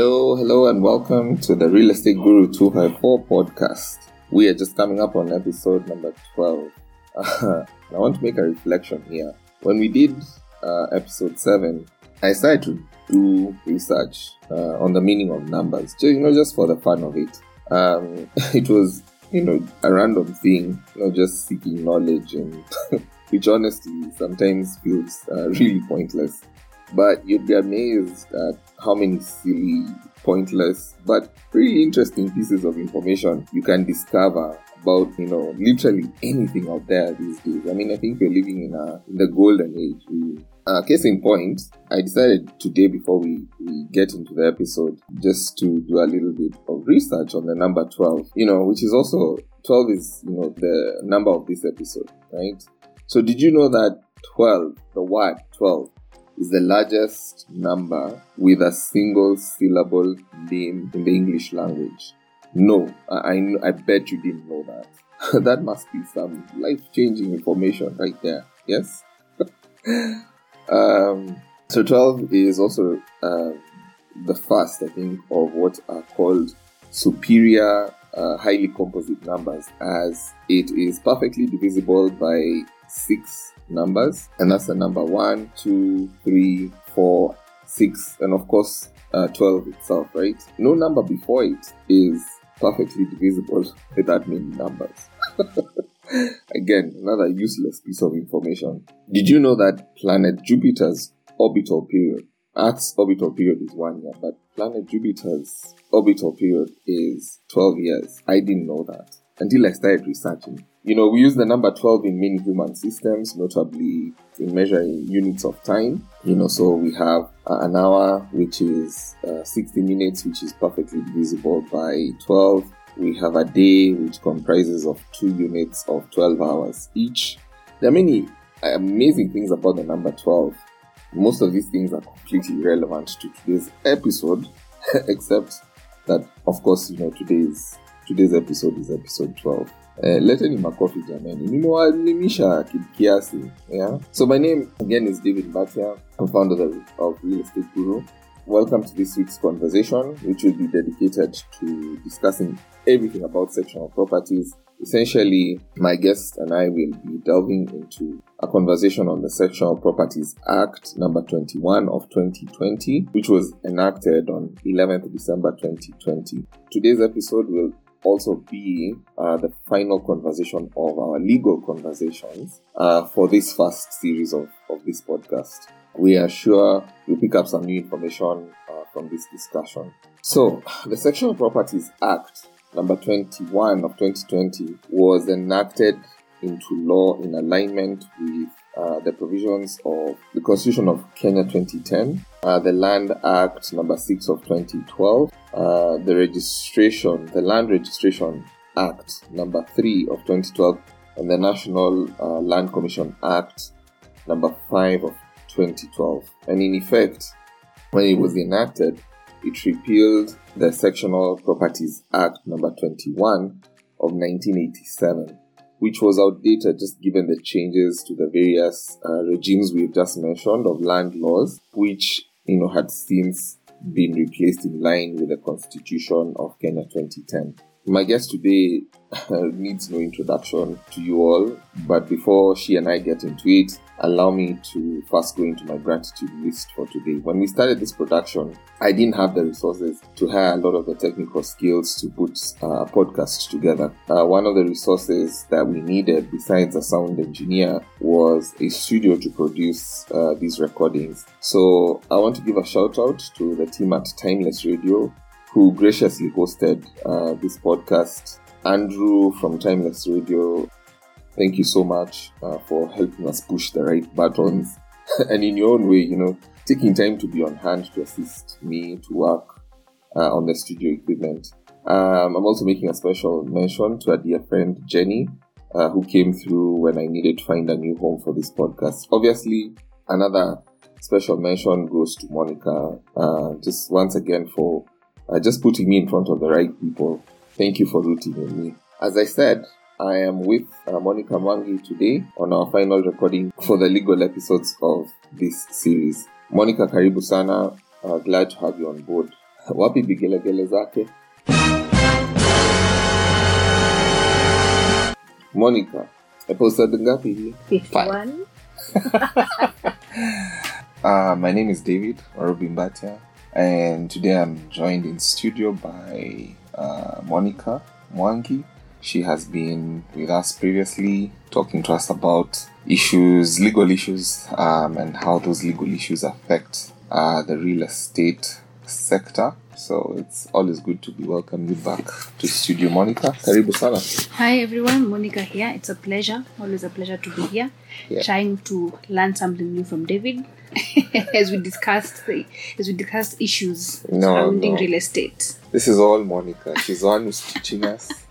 Hello, hello, and welcome to the Real Estate Guru 254 podcast. We are just coming up on episode number 12. I want to make a reflection here. When we did uh, episode 7, I started to do research uh, on the meaning of numbers, just, you know, just for the fun of it. Um, it was, you know, a random thing, you know, just seeking knowledge, and which honestly sometimes feels uh, really pointless. But you'd be amazed at how many silly, pointless, but really interesting pieces of information you can discover about, you know, literally anything out there these days. I mean, I think we're living in a in the golden age. We, uh, case in point, I decided today before we, we get into the episode just to do a little bit of research on the number 12, you know, which is also 12 is, you know, the number of this episode, right? So did you know that 12, the word 12, is the largest number with a single syllable name in the English language. No, I, I, I bet you didn't know that. that must be some life changing information right there. Yes? um, so 12 is also uh, the first, I think, of what are called superior uh, highly composite numbers, as it is perfectly divisible by six numbers, and that's the number one, two, three, four, six, and of course, uh, 12 itself, right? No number before it is perfectly divisible with that many numbers. Again, another useless piece of information. Did you know that planet Jupiter's orbital period, Earth's orbital period is one year, but planet Jupiter's orbital period is 12 years? I didn't know that until I started researching. You know, we use the number 12 in many human systems, notably in measuring units of time. You know, so we have uh, an hour, which is uh, 60 minutes, which is perfectly divisible by 12. We have a day, which comprises of two units of 12 hours each. There are many amazing things about the number 12. Most of these things are completely relevant to today's episode, except that, of course, you know, today's today's episode is episode 12 Uh, leteni makofi jamani nimewaelimisha kiasi yeah? So my name again is david batia. Founder of, of real estate guru welcome to this week's conversation which will be dedicated to discussing everything about sectional properties. Essentially my guest and i will be delving into a conversation on the sectional properties act number 21 of 2020 which was enacted on 11th december 2020 today's episode will also be uh, the final conversation of our legal conversations uh, for this first series of, of this podcast. We are sure you'll pick up some new information uh, from this discussion. So, the Sectional Properties Act number 21 of 2020 was enacted into law in alignment with uh, the provisions of the Constitution of Kenya 2010, uh, the Land Act number 6 of 2012, uh, the registration, the Land Registration Act number 3 of 2012, and the National uh, Land Commission Act number 5 of 2012. And in effect, when it was enacted, it repealed the Sectional Properties Act number 21 of 1987 which was outdated just given the changes to the various uh, regimes we've just mentioned of land laws, which you know had since been replaced in line with the Constitution of Kenya 2010. My guest today needs no introduction to you all, but before she and I get into it, allow me to first go into my gratitude list for today. When we started this production, I didn't have the resources to hire a lot of the technical skills to put a podcast together. Uh, one of the resources that we needed, besides a sound engineer, was a studio to produce uh, these recordings. So I want to give a shout out to the team at Timeless Radio who graciously hosted uh, this podcast. Andrew from Timeless Radio, thank you so much uh, for helping us push the right buttons. and in your own way, you know, taking time to be on hand to assist me to work uh, on the studio equipment. Um, I'm also making a special mention to a dear friend, Jenny, uh, who came through when I needed to find a new home for this podcast. Obviously, another special mention goes to Monica, uh, just once again for uh, just putting me in front of the right people. Thank you for rooting in me. As I said, I am with uh, Monica Mwangi today on our final recording for the legal episodes of this series. Monica Karibu Sana, uh, glad to have you on board. wapi vigelegele zake monica episode ngapi hii 51 Uh, my name is David Orobimbatia, and today I'm joined in studio by uh, Monica Mwangi. She has been with us previously, talking to us about issues, legal issues, um, and how those legal issues affect uh, the real estate sector. So it's always good to be welcomed you back to studio, Monica. Karibu sana. Hi everyone, Monica here. It's a pleasure, always a pleasure to be here, Yeah. trying to learn something new from David as we discussed the, as we discussed issues No, surrounding no. real estate. This is all Monica. She's the one who's teaching us.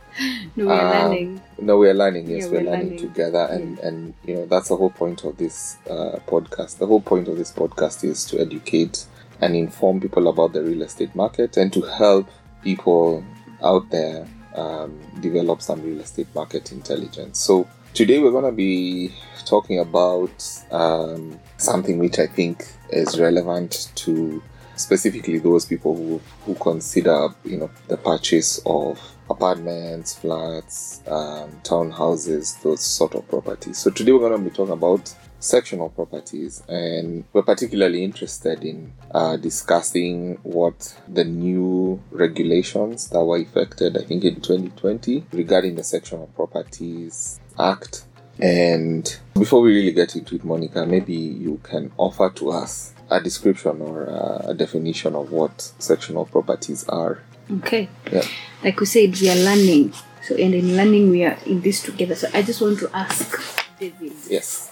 No, we're Um, learning. No, we're learning. Yes, Yeah, we're, we're learning, learning. together, and and you know that's the whole point of this uh, podcast. The whole point of this podcast is to educate and inform people about the real estate market and to help people out there um, develop some real estate market intelligence. So today we're going to be talking about um, something which I think is relevant to specifically those people who, who consider you know the purchase of apartments flats um, townhouses those sort of properties. So today we're going to be talking about sectional properties and we're particularly interested in uh, discussing what the new regulations that were effected i think in 2020 regarding the sectional properties act and before we really get into it, Monica, maybe you can offer to us a description or a definition of what sectional properties are. Okay. Yeah. Like we said, we are learning. So and in learning we are in this together. So I just want to ask David, Yes.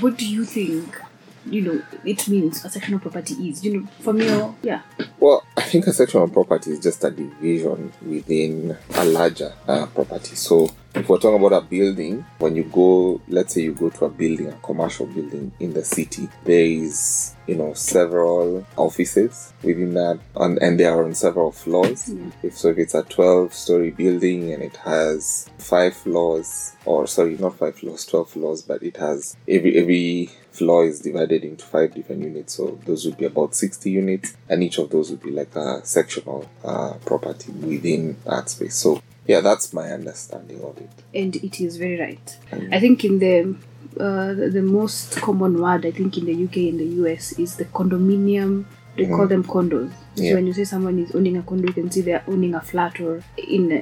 what do you think you know it means a sectional property is? You know, from your yeah. Well, I think a sectional property is just a division within a larger uh, property. So, if we're talking about a building, when you go, let's say you go to a building, a commercial building in the city, there is, you know, several offices within that, and, and they are on several floors. Yeah. If so, if it's a 12 story building and it has five floors, or sorry, not five floors, 12 floors, but it has every every floor is divided into five different units. So those would be about 60 units, and each of those would be like a sectional uh, property within that space. So yeah, that's my understanding of it. and it is very right. Mm. I think in the uh, the, most common word I think in the UK and the US is the condominium. They call them condos. So Yeah. when you say someone is owning a condo, you can see they're owning a flat or in a,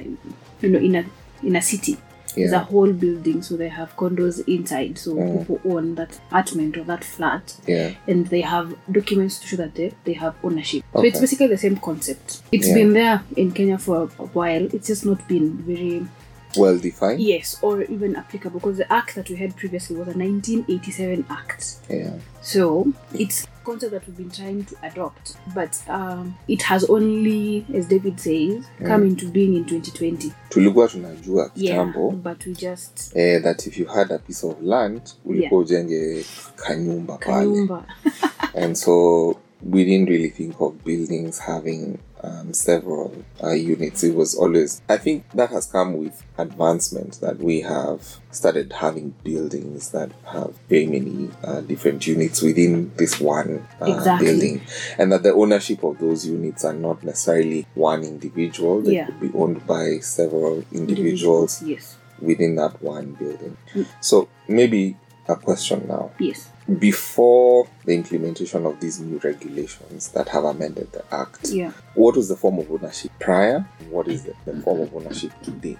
you know in a in a city. It's a whole building, so they have condos inside. So Mm. people own that apartment or that flat, yeah, and they have documents to show that they, they have ownership. So it's basically the same concept. It's Yeah. been there in Kenya for a while. It's just not been very well defined. Yes, or even applicable because the act that we had previously was a 1987 act. Yeah, So it's concept that we've been trying to adopt, but um, it has only, as David says, come into being in 2020. tulikuwa tunajua Yeah, kitambo but we just eh, that if you had a piece of land ulikuwa ujenge kanyumba pale kanyumba. and so we didn't really think of buildings having um, several uh, units. It was always, I think that has come with advancement that we have started having buildings that have very many uh, different units within this one uh, Exactly. building, and that the ownership of those units are not necessarily one individual. They Yeah. could be owned by several individuals Yes. within that one building. Mm. So maybe a question now Yes. Before the implementation of these new regulations that have amended the act, Yeah. what was the form of ownership prior? What is the, the form of ownership today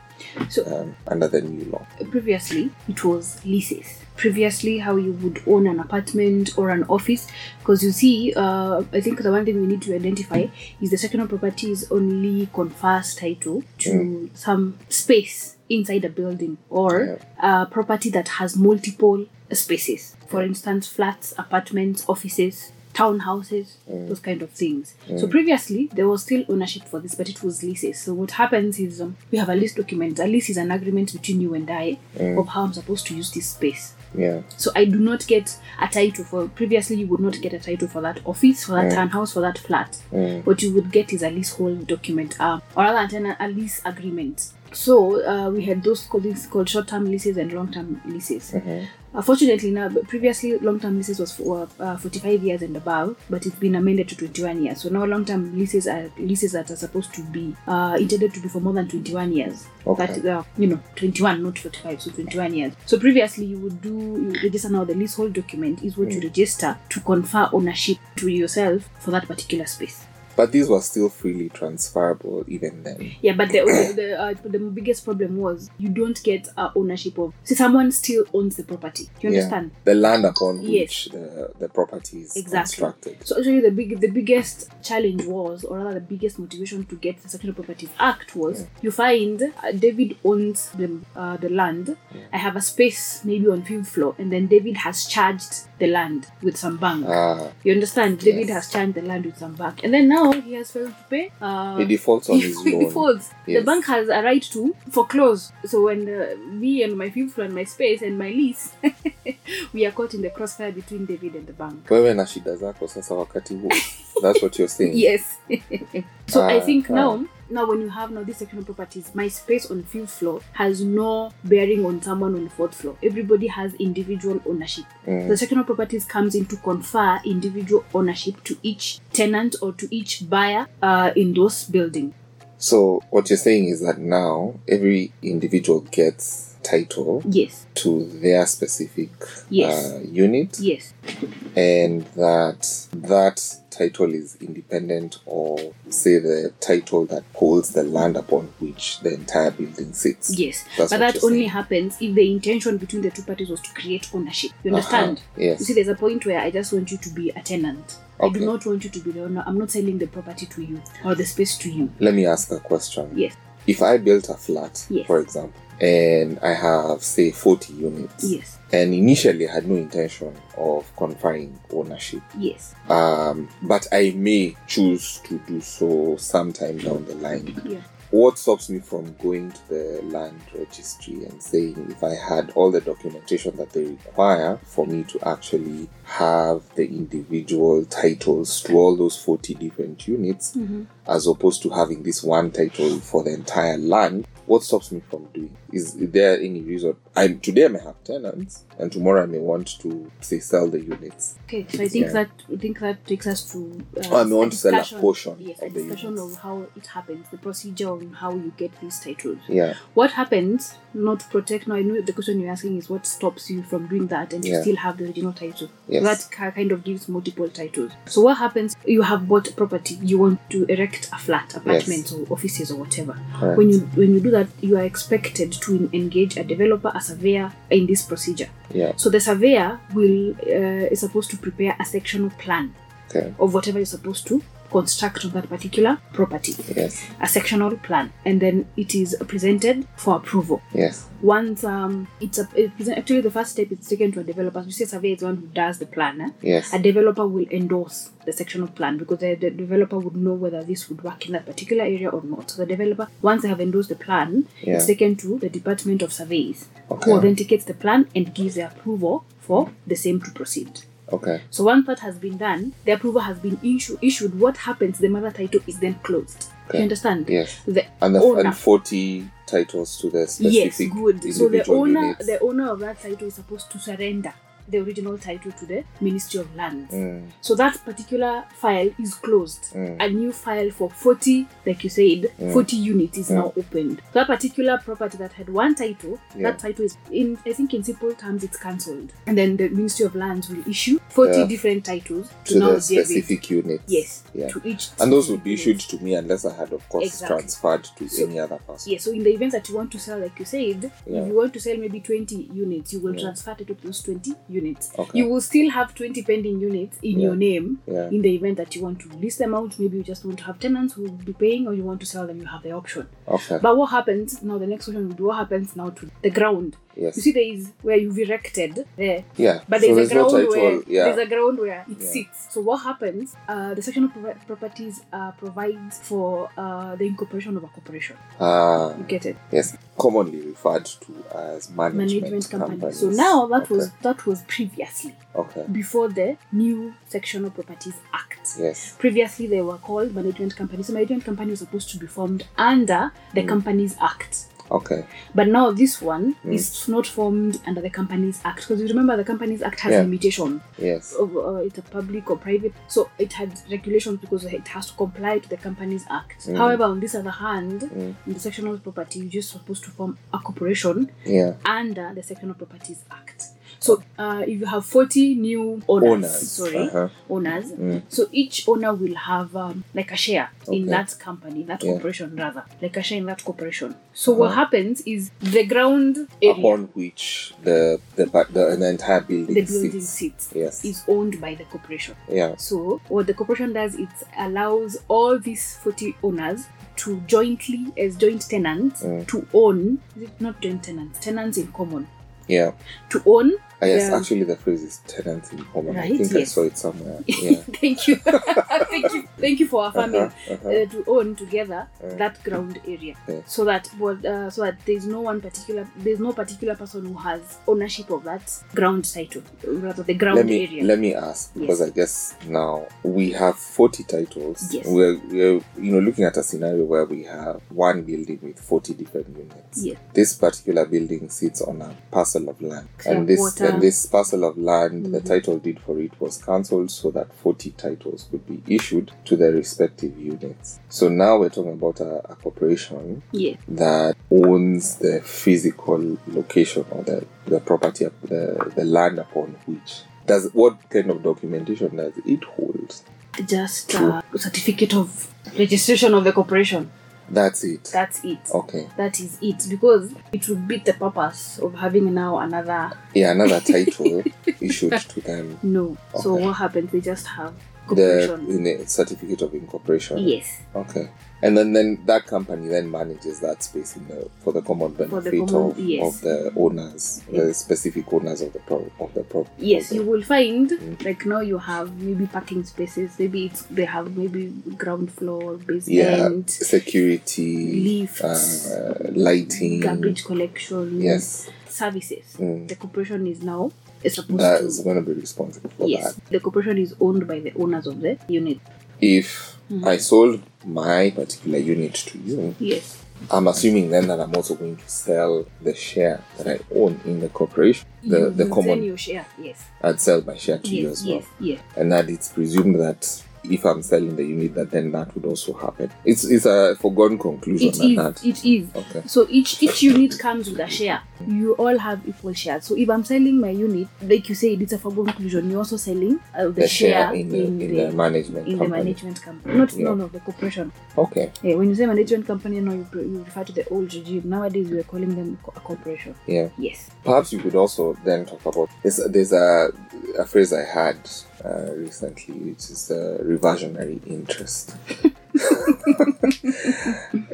So um, under the new law? previously it was leases previously how you would own an apartment or an office because you see uh, i think the one thing we need to identify is the sectional properties only confers title to some space inside a building or a property that has multiple spaces. For instance flats apartments offices townhouses those kind of things. So previously there was still ownership for this but it was leases. So what happens is um, we have a lease document. A lease is an agreement between you and i of how i'm supposed to use this space. Yeah. so I do not get a title for previously you would not get a title for that office, for that townhouse, for that flat. Mm. What you would get is a leasehold document, uh, or rather than a lease agreement. So uh, we had those called, things called short-term leases and long-term leases. Mhm. Unfortunately, now but previously long-term leases was for uh, 45 years and above, but it's been amended to 21 years. So now long-term leases are leases that are supposed to be uh, intended to be for more than 21 years. Okay. That uh, you know, 21, not 45, so 21 years. So previously, you would do you register now the leasehold document is what you register to confer ownership to yourself for that particular space. But these were still freely transferable even then. Yeah, but the the, the, uh, the biggest problem was you don't get uh, ownership of. See, someone still owns the property. You Yeah. understand? The land upon Yes. which the, the property is Exactly. constructed. So actually, the big, the biggest challenge was, or rather, the biggest motivation to get the of Properties Act was, you find uh, David owns the uh, the land. I have a space maybe on fifth floor, and then David has charged the land with some bank. Ah, you understand? David has charged the land with some bank, and then now he has failed to pay. Uh, he defaults on his he loan. defaults. The bank has a right to foreclose. So when uh, me and my people and my space and my lease, we are caught in the crossfire between David and the bank. wewe na shida zako sasa wakati huu that's what you're saying Yes. so I Ah, think ah. now, now when you have now this section of properties, my space on fifth floor has no bearing on someone on fourth floor. Everybody has individual ownership. Mm. The section of properties comes in to confer individual ownership to each tenant or to each buyer uh, in those buildings. so what you're saying is that now every individual gets title Yes. to their specific Yes. uh, unit Yes. and that that title is independent or say the title that holds the land upon which the entire building sits Yes, That's but that only saying. happens if the intention between the two parties was to create ownership. You understand? Uh-huh, yes. You see, there's a point where I just want you to be a tenant. I do not want you to be the owner. I'm not selling the property to you or the space to you. let me ask a question Yes, if i built a flat Yes. for example and i have say 40 units yes, and initially I had no intention of conferring ownership yes, um, but I may choose to do so sometime down the line. yeah. What stops me from going to the land registry and saying if I had all the documentation that they require for me to actually have the individual titles to all those 40 different units, Mhm. As opposed to having this one title for the entire land? What stops me from doing? Is there any reason? I today I may have tenants, and tomorrow I may want to say sell the units. Okay, so I think Yeah. that I think that takes us to. Uh, Oh, I may want to sell a portion Yes, of a discussion of how it happens, the procedure on how you get these titles. Yeah. What happens? Not protect. Now I know the question you're asking is what stops you from doing that, and you still have the original title. Yes. That kind of gives multiple titles. So what happens? You have bought property. You want to erect a flat, apartments, or offices, or whatever. When you when you do that, you are expected to engage a developer, a surveyor in this procedure. Yeah. So the surveyor will uh, is supposed to prepare a sectional plan Okay. of whatever you're supposed to construct on that particular property. Yes. A sectional plan, and then it is presented for approval. Yes. Once um, it's a, it's actually the first step is taken to a developer. You see, a surveyor is the one who does the plan. eh? Yes. A developer will endorse the sectional plan because the, the developer would know whether this would work in that particular area or not. So the developer, once they have endorsed the plan, Yeah. it's taken to the Department of Surveys, Okay. who authenticates the plan and gives the approval for the same to proceed. Okay. So once that has been done, the approval has been issue, issued. What happens? The mother title is then closed. Okay. You understand? Yes. The And the owner. and forty titles to the specific. yes, good. So the owner, units. the owner of that title is supposed to surrender the original title to the Ministry of Lands. Mm, So that particular file is closed. Mm. A new file for 40, like you said, 40 units is now opened. So That particular property that had one title, Yeah. that title is in I think in simple terms it's cancelled. And then the Ministry of Lands will issue 40 Yeah. different titles to, to now the specific units. Yes. Yeah. To each And those would be issued to me unless I had, of course, Exactly. transferred to So- any other person. Yeah, so in the event that you want to sell, like you said, if you want to sell maybe 20 units, you will transfer it to those 20 units. Okay. You will still have 20 pending units in Yeah. your name Yeah. in the event that you want to lease them out. Maybe you just want to have tenants who will be paying, or you want to sell them, you have the option. Okay. But what happens now? The next question would be what happens now to the ground? Yes. You see, there is where you've erected there. yeah. But so there's, there's a ground title. where yeah. there's a ground where it Yeah. sits. So what happens? Uh, the section of pro- properties uh, provides for uh, the incorporation of a corporation. Ah, You get it? yes. Commonly referred to as management, management company. companies. So now that okay. was that was previously okay. before the new Section of Properties Act. Yes. Previously, they were called management companies. So management company was supposed to be formed under Mm. the Companies Act. Okay. But now this one Mm. is not formed under the Companies Act because you remember the Companies Act has Yeah. limitation Yes. uh, it's a public or private, so it had regulations because it has to comply to the Companies Act. Mm. However, on this other hand, Mm. in the sectional property, you're just supposed to form a corporation Yeah. under the Sectional Properties Act. So uh, if you have 40 new owners, Owners. sorry, Uh-huh. owners, Mm. so each owner will have um, like a share in that company, that Yeah. corporation rather, like a share in that corporation. So what Uh-huh. happens is the ground area, Upon which the the the, the, the entire building, the building sits. sits, Yes. is owned by the corporation. Yeah. So what the corporation does, it allows all these 40 owners to jointly, as joint tenants, Mm. to own, is it not joint tenants, tenants in common, Yeah. to own Ah, yes, Yeah. actually, the phrase is tenants in common. I Right, think I saw it somewhere. Yeah. thank you thank you thank you for affirming Uh-huh, uh-huh. uh, to own together Uh. that ground area Yeah. so that what uh, so that there's no one particular there's no particular person who has ownership of that ground title rather the ground let me area let me ask because Yes. I guess now we have forty titles. Yes. We're we're you know looking at a scenario where we have one building with forty different units. Yes. This particular building sits on a parcel of land, Clear and this water. And this parcel of land, the Mhm. title deed for it was cancelled so that forty titles could be issued to the respective units. So now we're talking about a, a corporation yeah that owns the physical location or the, the property, the, the land upon which. Does what kind of documentation does it hold? just uh, certificate of registration of the corporation That's it. that's it Okay. that is it because it would beat the purpose of having now another Yeah, another title issued to them. no so what happens We just have corporation a certificate of incorporation. yes Okay. And then, then that company then manages that space in the for the common the benefit common- of, yes. of the owners, the specific owners of the pro of the property. Yes, of you will find Mm. like now you have maybe parking spaces. Maybe it's they have maybe ground floor, yeah basement, security, lifts, uh, lighting. garbage collection, Yes, services. Mm. The corporation is now is supposed that is to. going to be responsible for Yes, that. the corporation is owned by the owners of the unit. If Mhm. I sold my particular unit to you, Yes, I'm assuming then that I'm also going to sell the share that I own in the corporation, the you the common. sell your share. Yes, I'd sell my share to you yes, as well, yes, yes. and that it's presumed that if I'm selling the unit, that then that would also happen. It's it's a foregone conclusion It that is. that. It is. Okay. So each each unit comes with a share. You all have equal shares. So if I'm selling my unit, like you said, it's a foregone conclusion. You're also selling uh, the, The share share in the in the management in the company. management company. Not Yeah. no no the corporation. Okay. Yeah, when you say management company, no, you, you refer to the old regime. Nowadays, we are calling them a corporation. Yeah. Yes. Perhaps you could also then talk about there's, there's a, a phrase I had uh, recently, which is uh, reversionary interest.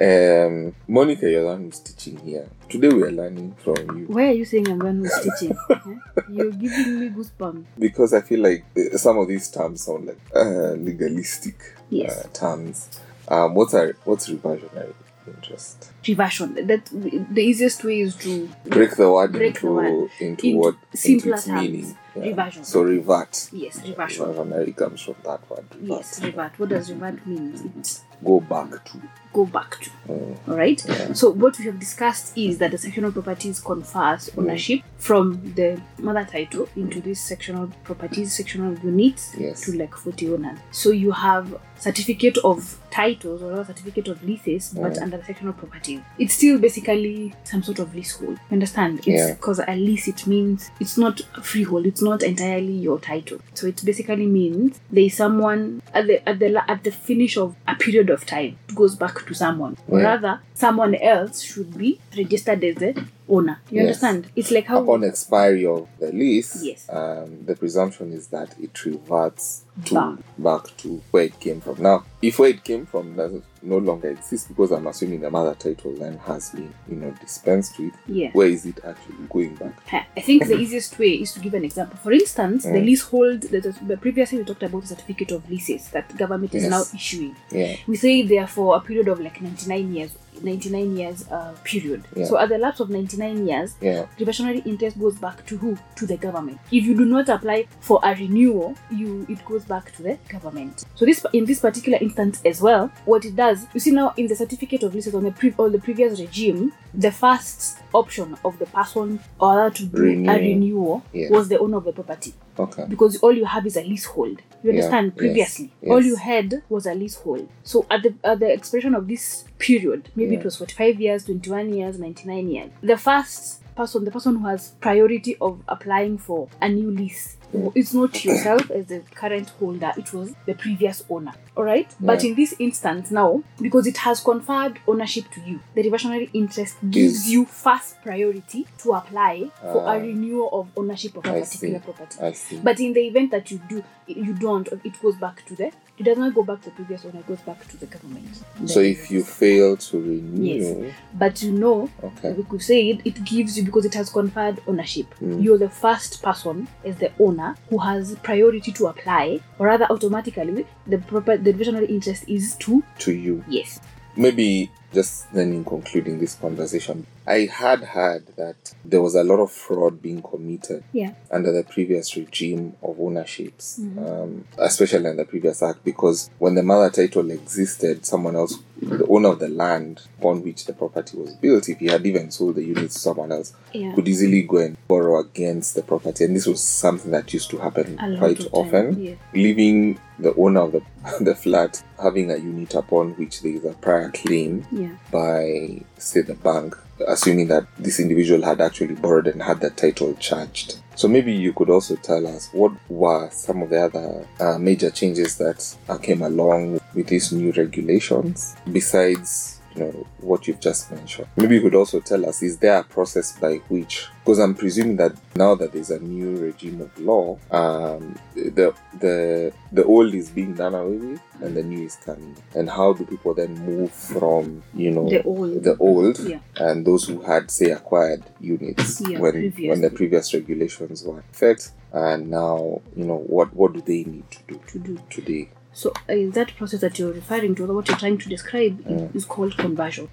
um, Monica, you're the one who's teaching here. Today we are learning from you Why are you saying I'm the one who's teaching? Huh? You're giving me goosebumps. because I feel like uh, some of these terms sound like uh, legalistic Yes. uh, terms. Um, what's a, what's reversionary interest? Reversion. That the easiest way is to Break the word Break into the word into into what simpler into its terms. meaning. Reversion. So revert. yes reversion. Reversionary comes from that word. Revert. Yes, revert. What does revert mean? It's Go back to. go back to. Mm. All right. Yeah. So what we have discussed is that the sectional properties confers ownership from the mother title into these sectional properties, sectional units Yes. to like 40 owners. So you have certificate of titles or certificate of leases, but Mm. under the sectional properties. It's still basically some sort of leasehold. You understand? It's Yeah. because a lease it means it's not freehold, it's not entirely your title. So it basically means there is someone at the at the at the finish of a period of time it goes back to someone. Yeah. rather, someone else should be registered as the owner. You Yes. understand? It's like how Upon expiry of the lease, Yes. um, the presumption is that it reverts to Back. back to where it came from. Now, if where it came from doesn't no longer exist because I'm assuming the mother title then has been, you know, dispensed with, yeah. where is it actually going back? I think the easiest way is to give an example. For instance, the Mm. leasehold. The, the, the- previously we talked about the certificate of leases that government is Yes. now issuing. Yeah. We say for a period of like 99 years. 99 years uh, period. Yeah. So at the lapse of 99 years, Yeah. reversionary interest goes back to who? To the government. If you do not apply for a renewal, you it goes back to the government. So this in this particular instance as well, what it does, you see now in the certificate of leases on the pre- on the previous regime, the first option of the person or to do a renewal Yeah. was the owner of the property Okay. because all you have is a leasehold. You understand? yes, Previously, yes. all you had was a leasehold. So at the at the expiration of this period, maybe Yeah. it was forty five years, twenty one years, ninety nine years. The first person, the person who has priority of applying for a new lease, it's not yourself as the current holder. It was the previous owner. All right. But in this instance now, because it has conferred ownership to you, the reversionary interest gives you first priority to apply for Ah. a renewal of ownership of a I particular see. property. I see. But in the event that you do, you don't, it goes back to the. It does not go back to the previous owner. It goes back to the government. so if you fail to renew, Yes. but you know, okay. we could say it, it gives you because it has conferred ownership. Mm. You're the first person as the owner who has priority to apply, or rather, automatically the proper the reversionary interest is to To you. yes. Maybe just then in concluding this conversation, I had heard that there was a lot of fraud being committed Yeah. under the previous regime of ownerships, Mm-hmm. um, especially in the previous act, because when the mother title existed, someone else, the owner of the land upon which the property was built, if he had even sold the units to someone else, Yeah. could easily go and borrow against the property. And this was something that used to happen quite of time, often, yeah. leaving the owner of the, the flat having a unit upon which there is a prior claim by, say, the bank, assuming that this individual had actually borrowed and had the title charged. So maybe you could also tell us what were some of the other uh, major changes that uh, came along with these new regulations, besides you know what you've just mentioned. Maybe you could also tell us: is there a process by which? Because I'm presuming that now that there's a new regime of law, um, the the the old is being done away with, and the new is coming. And how do people then move from you know The old. the old Yeah. and those who had say acquired units Yeah, when previously. when the previous regulations were in effect and now you know what what do they need to do To do. today So in that process that you're referring to, what you're trying to describe, is- Mm. is called conversion.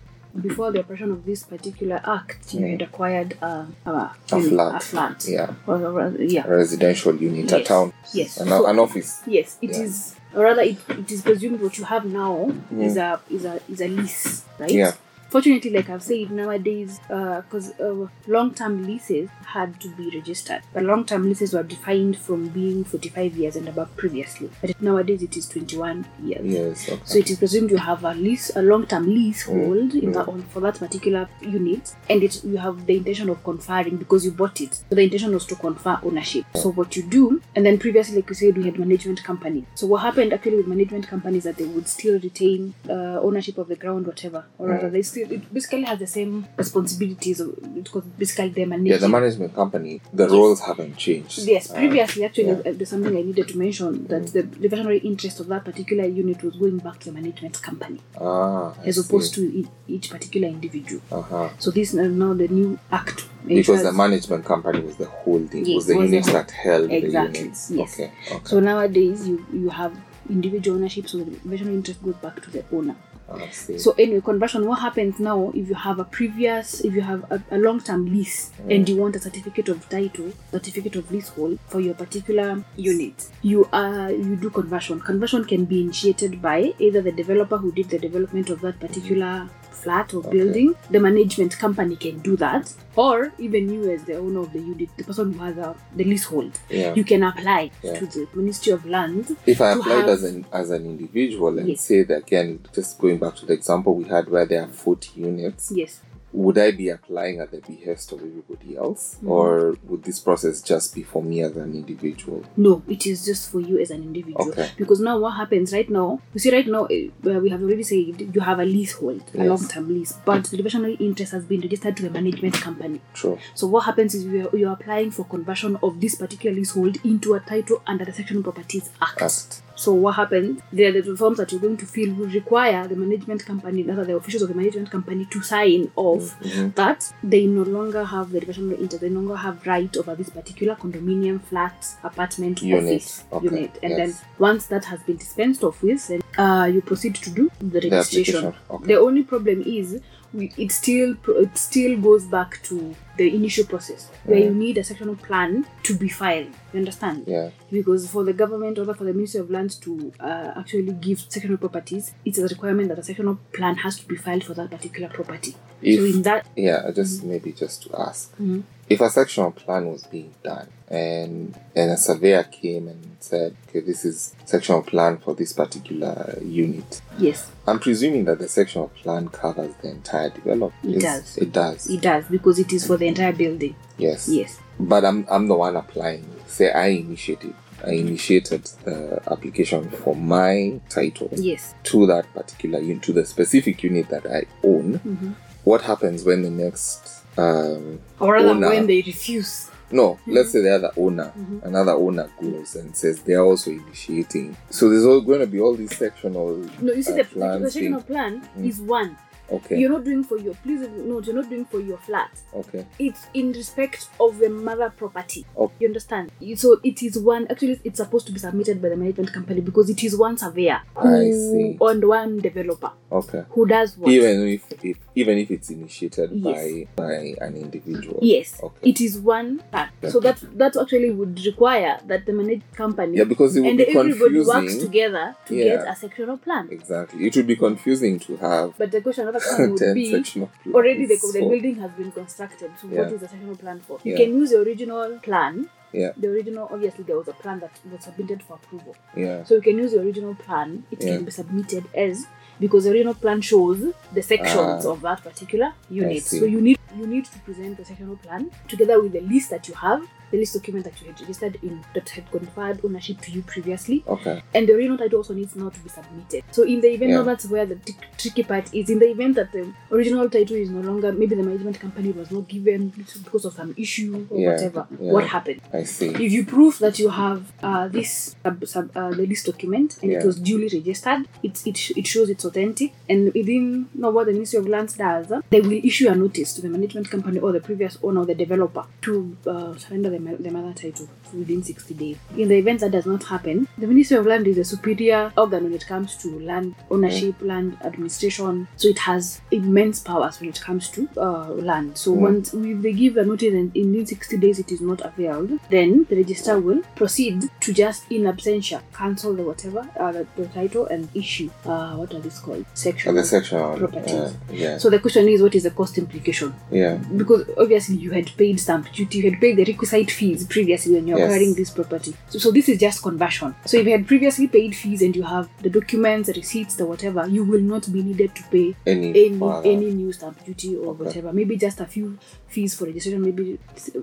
Before the operation of this particular act, you Mm. had acquired uh, a, a unit, flat A flat. yeah Or, or, yeah. a residential unit a town Yes. an, So- an office Yes, it is. Yeah. Or rather, it, it is presumed what you have now is a is a is a lease, right? Yeah. Fortunately, like I've said, nowadays, because uh, long-term leases had to be registered, but long-term leases were defined from being 45 years and above previously. But nowadays, it is 21 years. yes okay. So it is presumed you have a lease, a long-term leasehold in Mm. that on for that particular unit, and it you have the intention of conferring because you bought it. So the intention was to confer ownership. So what you do, and then previously, like you said, we had management company. So what happened actually with management companies that they would still retain uh, ownership of the ground, whatever, or rather, they still it basically has the same responsibilities because basically they manage. yeah the management company the Yes. roles haven't changed Yes, Uh, previously, actually, yeah. uh, there's something I needed to mention that the reversionary interest of that particular unit was going back to the management company ah as opposed to each particular individual. uh-huh. So this is now the new act. because the management company was the holding Yes, was the was the units that held Exactly, the units yes. okay okay So nowadays you you have individual ownership, so the reversionary interest goes back to the owner. Oh, so anyway, conversion. What happens now if you have a previous, if you have a, a long-term lease and you want a certificate of title, certificate of leasehold for your particular unit, you are you do conversion. Conversion can be initiated by either the developer who did the development of that particular flat or building, the management company can do that, or even you as the owner of the unit, the person who has a, the leasehold, yeah you can apply Yeah. to the Ministry of Land if I applied have- as an as an individual and Yes. say that again, just going back to the example we had where there are forty units, Yes. Would I be applying at the behest of everybody else, Mhm. or would this process just be for me as an individual? No, it is just for you as an individual. Okay. Because now what happens right now, you see, right now, uh, we have already said you have a leasehold, a long term lease, but the reversionary interest has been registered to the management company. True. So what happens is you are, you are applying for conversion of this particular leasehold into a title under the Section Properties Act. Act. So what happens? There are the forms that you're going to fill will require the management company, that are the officials of the management company, to sign off proof that they no longer have the reversionary interest, they no longer have right over this particular condominium, flat, apartment, Unit. office Okay, unit. And yes. then once that has been dispensed of with, then uh, you proceed to do the registration. application, okay. The only problem is we, it still it still goes back to the initial process where you need a sectional plan to be filed. You understand? Yeah. Because for the government or for the Ministry of Lands to uh, actually give sectional properties, it's a requirement that a sectional plan has to be filed for that particular property. so in that, Yeah, just maybe just to ask Mhm. If a sectional plan was being done and and a surveyor came and said, okay, this is sectional plan for this particular unit. yes, I'm presuming that the sectional plan covers the entire development. It does. It does. it does because it is for the entire building. yes. Yes. But I'm I'm the one applying. Say I initiated. I initiated the application for my title Yes. to that particular unit, to the specific unit that I own. Mm-hmm. What happens when the next um, Or rather, owner- when they refuse. No, let's say the other owner, Mhm. another owner goes and says they are also initiating. So there's all going to be all these sectional. No, you see, uh, the, the, plans the sectional plan Mm. is one. Okay. You're not doing for your. Please note, you're not doing for your flat. okay. It's in respect of the mother property. Okay. You understand? So it is one. Actually, it's supposed to be submitted by the management company because it is one surveyor who, I see. and one developer Okay. who does what. Even if, if even if it's initiated Yes. by by an individual. Yes, Okay. it is one plan. So that that actually would require that the managed company Yeah, because it would and be everybody works together to Yeah. get a sectional plan. Exactly. It would be confusing to have But the question, another question would be already the, the building has been constructed. So what Yeah. is the sectional plan for? You can use the original plan. Yeah. The original, obviously, there was a plan that was submitted for approval. Yeah. So you can use the original plan. It can be submitted as because the original plan shows the sections Ah. of that particular unit. So you need you need to present the sectional plan together with the list that you have, the lease document that you had registered in that had conferred ownership to you previously, Okay. and the original title also needs now to be submitted. So in the event Yeah. that's where the t- tricky part is. In the event that the original title is no longer, maybe the management company was not given because of some issue or Yeah, whatever. yeah. What happened? I see. If you prove that you have uh, this sub, sub, uh, the lease document and it was duly registered, it, it, sh- it shows it's authentic. And within now what the Ministry of Lands does, uh, they will issue a notice to the management company or the previous owner or the developer to uh, surrender the, the mother title within 60 days. In the event that does not happen, the Ministry of Land is a superior organ when it comes to land ownership, land administration. So it has immense powers when it comes to uh, land. So Mm. once if they give a notice and in 60 days it is not availed, then the registrar will proceed to just in absentia cancel the whatever uh, the, the title and issue uh, what are these called section. And the. Properties. Uh, yeah. So the question is, what is the cost implication? yeah. Because obviously you had paid stamp duty, you had paid the requisite fees previously when you're Yes. acquiring this property. So, so this is just conversion. So if you had previously paid fees and you have the documents, the receipts, the whatever, you will not be needed to pay Any. any any new stamp duty or Okay. whatever. Maybe just a few fees for registration, maybe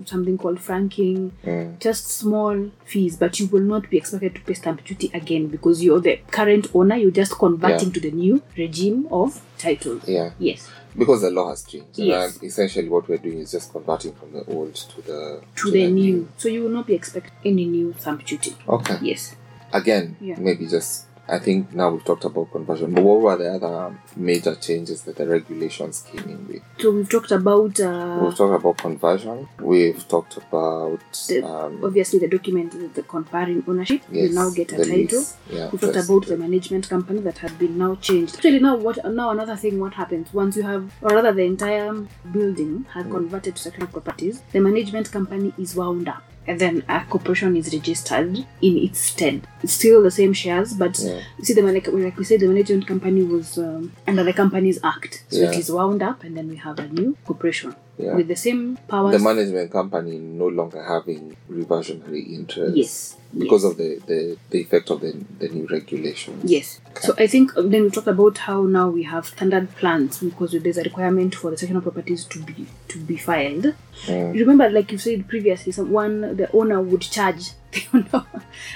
something called franking, Mm. just small fees, but you will not be expected to pay stamp duty again because you're the current owner. You're just converting Yeah. to the new regime of titles. Yeah. Yes, Because the law has changed. Yes. uh, essentially, what we're doing is just converting from the old to the to the new. So you will not be expecting any new stamp duty. Okay. Yes. Again, Yeah. maybe just. I think now we've talked about conversion, but what were the other major changes that the regulations came in with? So we've talked about uh, We've talked about conversion. We've talked about the, um, obviously the document, the conferring ownership. yes, you now get a title. Yeah, We talked about the management company that had been now changed. Actually, now what? Now another thing. What happens once you have, or rather, the entire building had Mm. converted to sectional properties? The management company is wound up, and then a corporation is registered in its stead. It's still the same shares, but Yeah. you see, the like, like we said, the management company was um, under the Companies Act, so it Yeah. is wound up, and then we have a new corporation Yeah. with the same powers. the management company no longer having reversionary interest. yes, Because yes. of the, the, the effect of the, the new regulation. Yes. So I think um, then we talked about how now we have standard plans because there's a requirement for the sectional properties to be to be filed. Mm. Remember, like you said previously, someone the owner would charge they don't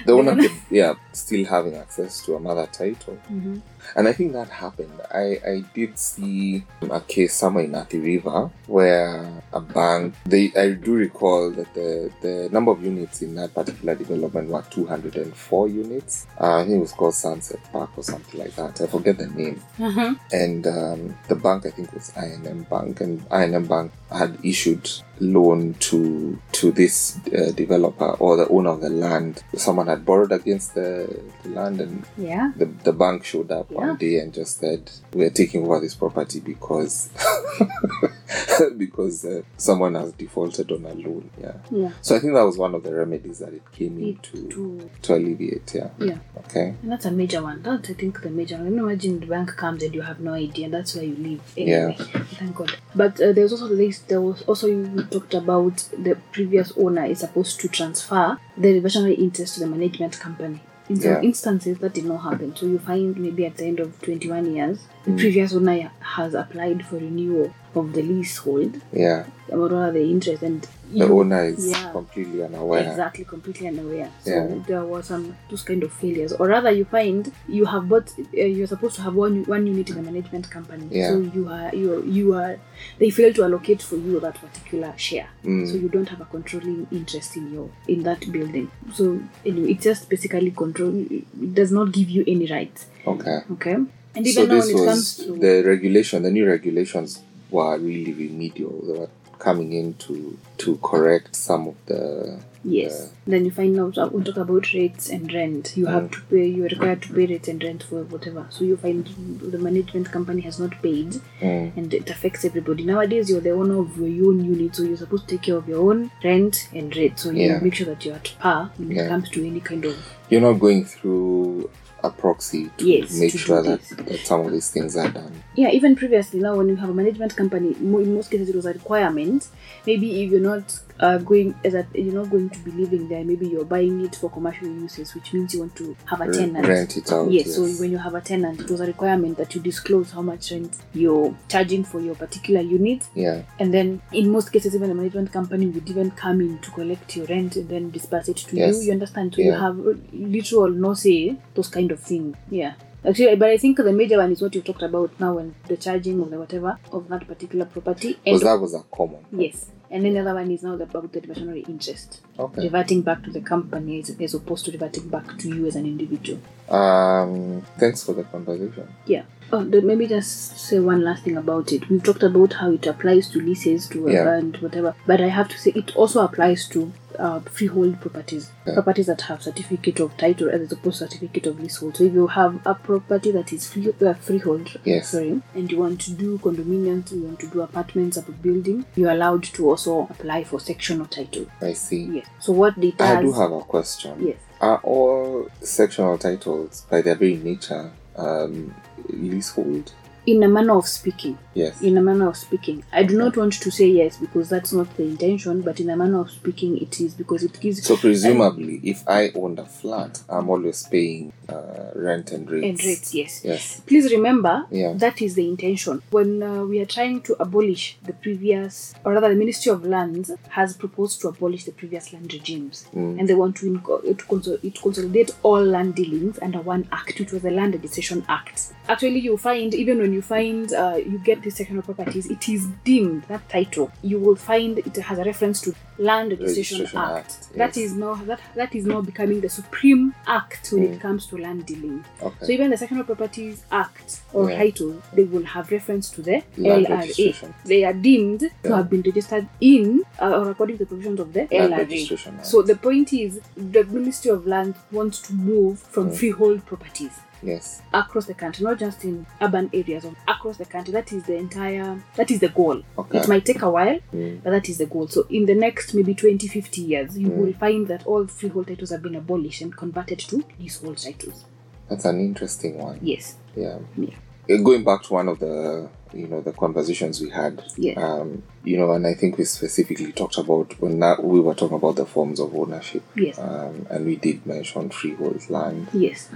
the owner could, yeah, still having access to another title. Mhm. And I think that happened. I, I did see a case somewhere in Athi River where a bank, they I do recall that the, the number of units in that particular development were 204 units. Uh, I think it was called Sunset Park or something like that. I forget the name. Mhm. And um, the bank, I think, was I&M Bank, and I&M Bank had issued loan to to this uh, developer or the owner of the land. Someone had borrowed against the, the land, and Yeah. the, the bank showed up Yeah. one day and just said, "We're taking over this property because because uh, someone has defaulted on a loan." Yeah. Yeah. So I think that was one of the remedies that it came in It to to to alleviate. Yeah. yeah. Okay. And that's a major one. That's I think the major one. Imagine the bank comes and you have no idea, and that's where you live. Anyway, thank God. But uh, there was also this. There was also you talked about the previous owner is supposed to transfer the reversionary interest to the management company. In some Yeah. instances, that did not happen. So you find maybe at the end of twenty-one years, the Mm. previous owner has applied for renewal of the leasehold, Yeah. or rather the interest, and The you- owner is Yeah. completely unaware. Exactly, completely unaware. So Yeah. there were some those kind of failures, or rather, you find you have bought. Uh, you're supposed to have one one unit in the management company. Yeah. So you are you are, you are they fail to allocate for you that particular share. Mm. So you don't have a controlling interest in your in that building. So anyway, it just basically control. It does not give you any rights. Okay. Okay. And so even now this when it was comes to the regulation. The new regulations were really remedial. They were coming in to to correct some of the Yes. Then you find out uh, we talk about rates and rent. You have Mm. to pay. You are required to pay rates and rent for whatever. So you find the management company has not paid, Mm, and it affects everybody. Nowadays, you're the owner of your own unit, so you're supposed to take care of your own rent and rate. So you make sure that you're at par when it comes to any kind of you're not going through a proxy to Yes, make to sure that, that some of these things are done. Yeah. Even previously, now when you have a management company, in most cases it was a requirement. Maybe if you're not uh, going as a, you're not going to be living there, maybe you're buying it for commercial uses, which means you want to have a tenant. Rent it out. Yes, so when you have a tenant, it was a requirement that you disclose how much rent you're charging for your particular unit. yeah, And then, in most cases, even the management company would even come in to collect your rent and then disperse it to Yes. you. You understand? So you have literal no say, those kind of things. Yeah. Actually, but I think the major one is what you talked about now and the charging of the whatever of that particular property. And because that was a common. yes. And then the other one is now about the reversionary interest, Okay. reverting back to the company as, as opposed to reverting back to you as an individual. Um. Thanks for the conversation. Yeah. Oh, maybe just say one last thing about it. We've talked about how it applies to leases, to Yeah. and whatever, but I have to say it also applies to uh, freehold properties, Yeah. properties that have certificate of title as opposed to certificate of leasehold. So if you have a property that is free, uh, freehold, Yes. sorry, and you want to do condominiums, you want to do apartments of a building, you're allowed to also apply for sectional title. I see. Yes. So what does? I do have a question. Yes. Are all sectional titles, by their very nature, um, leasehold? In a manner of speaking. Yes. in a manner of speaking. I do not want to say yes because that's not the intention, but in a manner of speaking, it is because it gives So presumably, if I owned a flat, I'm always paying uh, rent and rates. and rates. Yes. Yes. Please remember Yeah. that is the intention. When uh, we are trying to abolish the previous, or rather, the Ministry of Lands has proposed to abolish the previous land regimes, Mm. and they want to, inco- to, consol- to consolidate all land dealings under one act, which was the Land Registration Act. Actually, you find even when you find uh, you get these sectional properties, it is deemed that title. You will find it has a reference to Land Registration, Registration Act. Act, yes. is now that that is now becoming the supreme act when Mm. it comes to land dealing. Okay. So even the Sectional Properties Act or Yeah. title, they will have reference to the Land LRA. They are deemed to have been registered in uh, or according to the provisions of the Land LRA. So the point is, the Ministry of Land wants to move from Mm. freehold properties yes. across the country, not just in urban areas, across the country. That is the entire. That is the goal. Okay. It might take a while, Mm. but that is the goal. So in the next maybe 20, 50 years, you Mm. will find that all freehold titles have been abolished and converted to leasehold titles. That's an interesting one. Yes. Yeah. Yeah. Uh, Going back to one of the you know the conversations we had, Yeah. um, you know, and I think we specifically talked about when that we were talking about the forms of ownership, Yes. um, and we did mention freehold land Yes.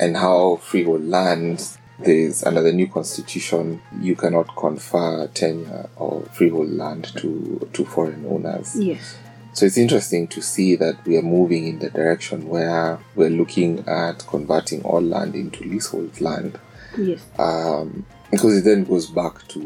and how freehold land there's under the new constitution you cannot confer tenure of freehold land to to foreign owners. Yes. So it's interesting to see that we are moving in the direction where we're looking at converting all land into leasehold land. Yes. Um, because it then goes back to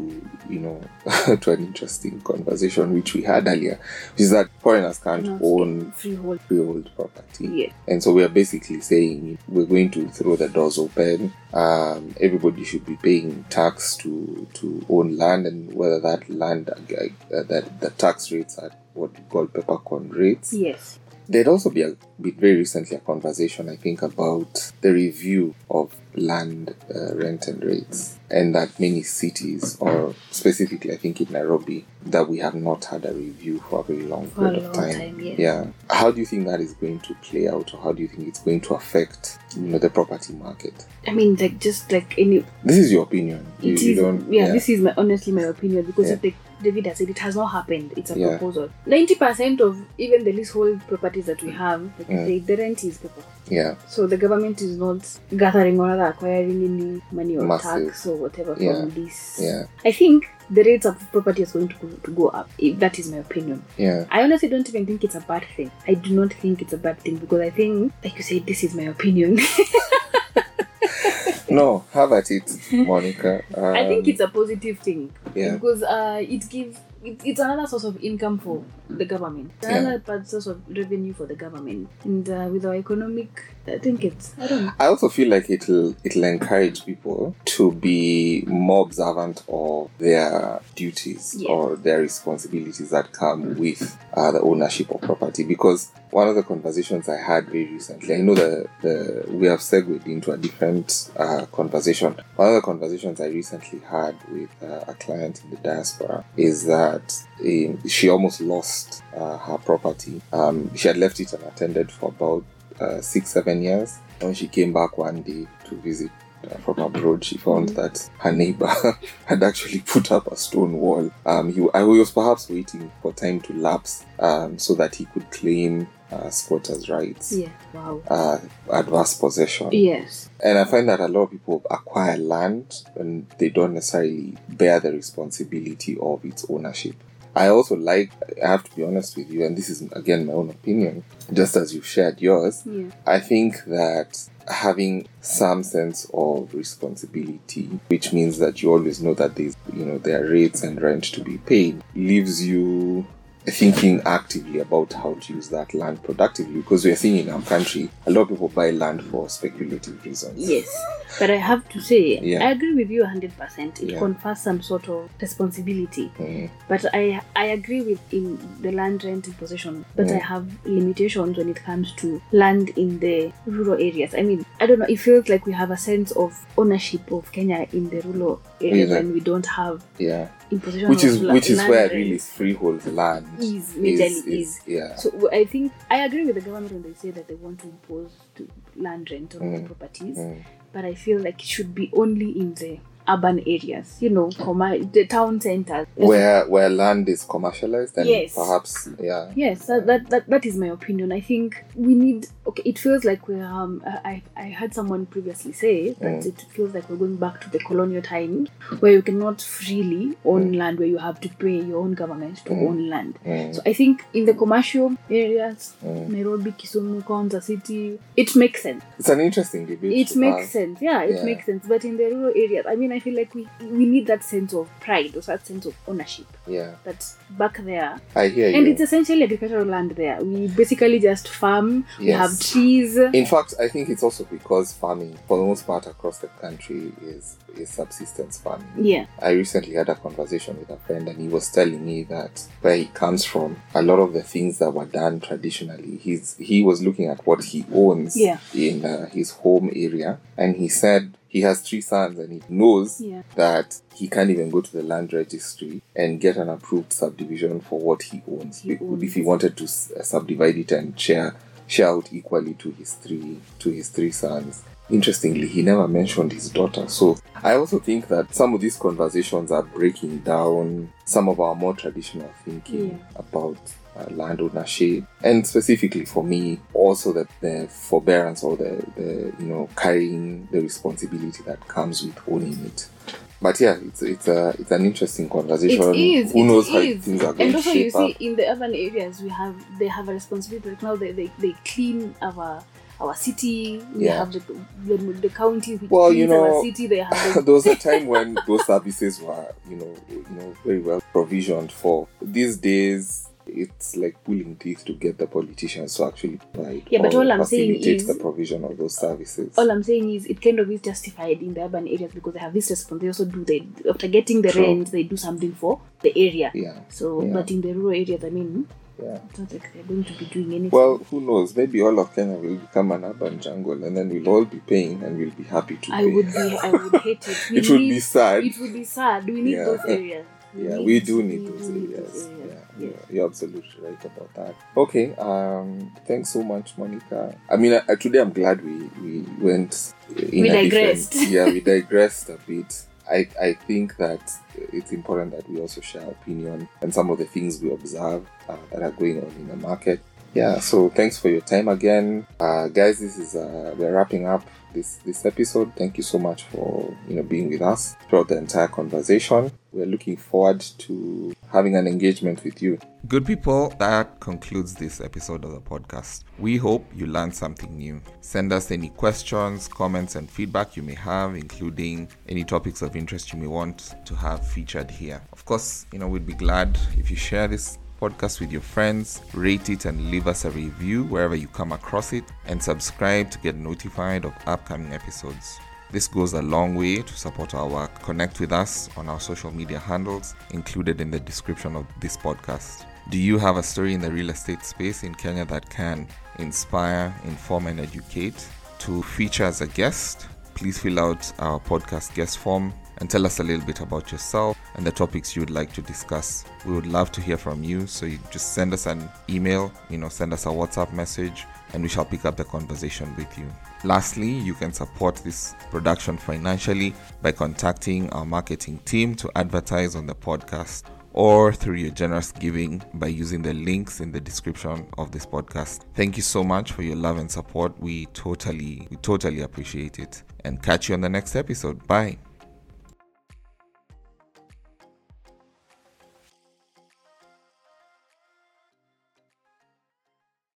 you know to an interesting conversation which we had earlier, which is that foreigners can't Not own freehold. freehold property. Yeah. And so we are basically saying we're going to throw the doors open. Um, everybody should be paying tax to to own land, and whether that land uh, uh, that the tax rates are what we call peppercorn rates. Yes. There'd also be a, been very recently a conversation, I think, about the review of land uh, rent and rates, and that many cities, or specifically, I think in Nairobi, that we have not had a review for a very long For period long of time. time, yes. Yeah. How do you think that is going to play out, or how do you think it's going to affect, you know, the property market? I mean, like just like any. This is your opinion. You, It you don't. yeah, This is my honestly my opinion because Yeah. if the, David has said it has not happened. It's a Yeah. proposal. Ninety percent of even the leasehold properties that we have, like Mm. the, the rent is paper. yeah. So the government is not gathering or rather acquiring any money or Massive. tax or whatever Yeah. from this. Yeah. I think the rates of property is going to go, to go up. If that is my opinion. Yeah. I honestly don't even think it's a bad thing. I do not think it's a bad thing because I think, like you said, this is my opinion. No, have at it, Monica. Um, I think it's a positive thing yeah. because uh, it gives it, it's another source of income for the government, Yeah. another part source of revenue for the government, and uh, with our economic, I think it's I don't know. I also feel like it'll it'll encourage people to be more observant of their duties Yeah. or their responsibilities that come with uh, the ownership of property. Because one of the conversations I had very recently, I know that the we have segued into a different uh, conversation. One of the conversations I recently had with uh, a client in the diaspora is that um, she almost lost uh, her property. Um, she had left it unattended for about uh, six, seven years. When she came back one day to visit uh, from abroad, she found Mhm. that her neighbor had actually put up a stone wall. Um, he, I was perhaps waiting for time to lapse um, so that he could claim uh, squatters' rights, Yeah. Wow. uh, adverse possession. Yes. And I find that a lot of people acquire land and they don't necessarily bear the responsibility of its ownership. I also like, I have to be honest with you, and this is again my own opinion, just as you shared yours. Yeah. I think that having some sense of responsibility, which means that you always know that there's, you know, there are rates and rent to be paid, leaves you thinking actively about how to use that land productively because we're seeing in our country a lot of people buy land for speculative reasons. Yes. But I have to say, Yeah. I agree with you 100%. It Yeah. confers some sort of responsibility. Mm, But I I agree with in the land rent possession, but Mm. I have limitations when it comes to land in the rural areas. I mean, I don't know. It feels like we have a sense of ownership of Kenya in the rural areas, Yeah. and we don't have yeah. Which of is which is where really freehold land is majorly is. yeah. So i think I agree with the government when they say that they want to impose to land rent on the Mm. properties, Mm, but I feel like it should be only in the urban areas, you know, comma- the town centers. Where where land is commercialized and Yes. perhaps yeah. Yes, that, that, that, that is my opinion. I think we need. Okay, it feels like we're. Um, I I heard someone previously say that Mm. it feels like we're going back to the colonial time, where you cannot freely own land, where you have to pay your own government to Mm. own land. Mm, So I think in the commercial areas, mm. Nairobi, Kisumu, Kwanza City, it makes sense. It's an interesting debate. It makes have. sense. Yeah, it Yeah. makes sense. But in the rural areas, I mean, I feel like we we need that sense of pride or that sense of ownership. Yeah, That back there, I hear you. and it's essentially agricultural land there. We basically just farm. We have trees. In fact, I think it's also because farming, for the most part across the country, is is subsistence farming. Yeah. I recently had a conversation with a friend, and he was telling me that where he comes from, a lot of the things that were done traditionally, he's he was looking at what he owns Yeah. in uh, his home area, and he said he has three sons, and he knows Yeah. that he can't even go to the land registry and get an approved subdivision for what he owns. He If- owns. If he wanted to uh, subdivide it and share share out equally to his three to his three sons. Interestingly, he never mentioned his daughter. So I also think that some of these conversations are breaking down some of our more traditional thinking Yeah. about uh, land ownership, and specifically for me, also that the forbearance or the, the you know carrying the responsibility that comes with owning it. but yeah, it's it's a it's an interesting conversation. It is. Who it knows how is. things are going And to also, you see, up? in the urban areas, we have they have a responsibility. Now, they, they, they clean our our city. We Yeah. have the the, the county which Well, you our know, city. They have the, there was a time when those services were, you know, you know, very well provisioned for. These days, it's like pulling teeth to get the politicians to actually provide. Yeah, but all I'm saying is- the provision of those services. all I'm saying is it kind of is justified in the urban areas because they have this response. They also do they after getting the True. rent, they do something for the area. yeah, So, Yeah. but in the rural areas, I mean, yeah. it's not like they're going to be doing anything. Well, who knows? Maybe all of Kenya will become an urban jungle, and then we'll all be paying, and we'll be happy to I pay. would be, I would hate it. We it would be sad. It would be sad. We need Yeah. those areas. Yeah, we do need to those do need areas. those Yeah, areas. yeah, Yeah. you're absolutely right about that. Okay, um, thanks so much, Monica. I mean, uh, today I'm glad we we went. In We a digressed. yeah, we digressed a bit. I, I think that it's important that we also share opinion and some of the things we observe uh, that are going on in the market. Yeah, so thanks for your time again, uh, guys. This is uh, we're wrapping up this this episode. Thank you so much for you know being with us throughout the entire conversation. We're looking forward to having an engagement with you. Good people, that concludes this episode of the podcast. We hope you learned something new. Send us any questions, comments, and feedback you may have, including any topics of interest you may want to have featured here. Of course, you know, we'd be glad if you share this podcast with your friends, rate it and leave us a review wherever you come across it, and subscribe to get notified of upcoming episodes. This goes a long way to support our work. Connect with us on our social media handles included in the description of this podcast. Do you have a story in the real estate space in Kenya that can inspire, inform, and educate? To feature as a guest, please fill out our podcast guest form and tell us a little bit about yourself and the topics you would like to discuss. We would love to hear from you, so you just send us an email, you know, send us a WhatsApp message, and we shall pick up the conversation with you. Lastly, you can support this production financially by contacting our marketing team to advertise on the podcast or through your generous giving by using the links in the description of this podcast. Thank you so much for your love and support. We totally we totally appreciate it. And catch you on the next episode. Bye.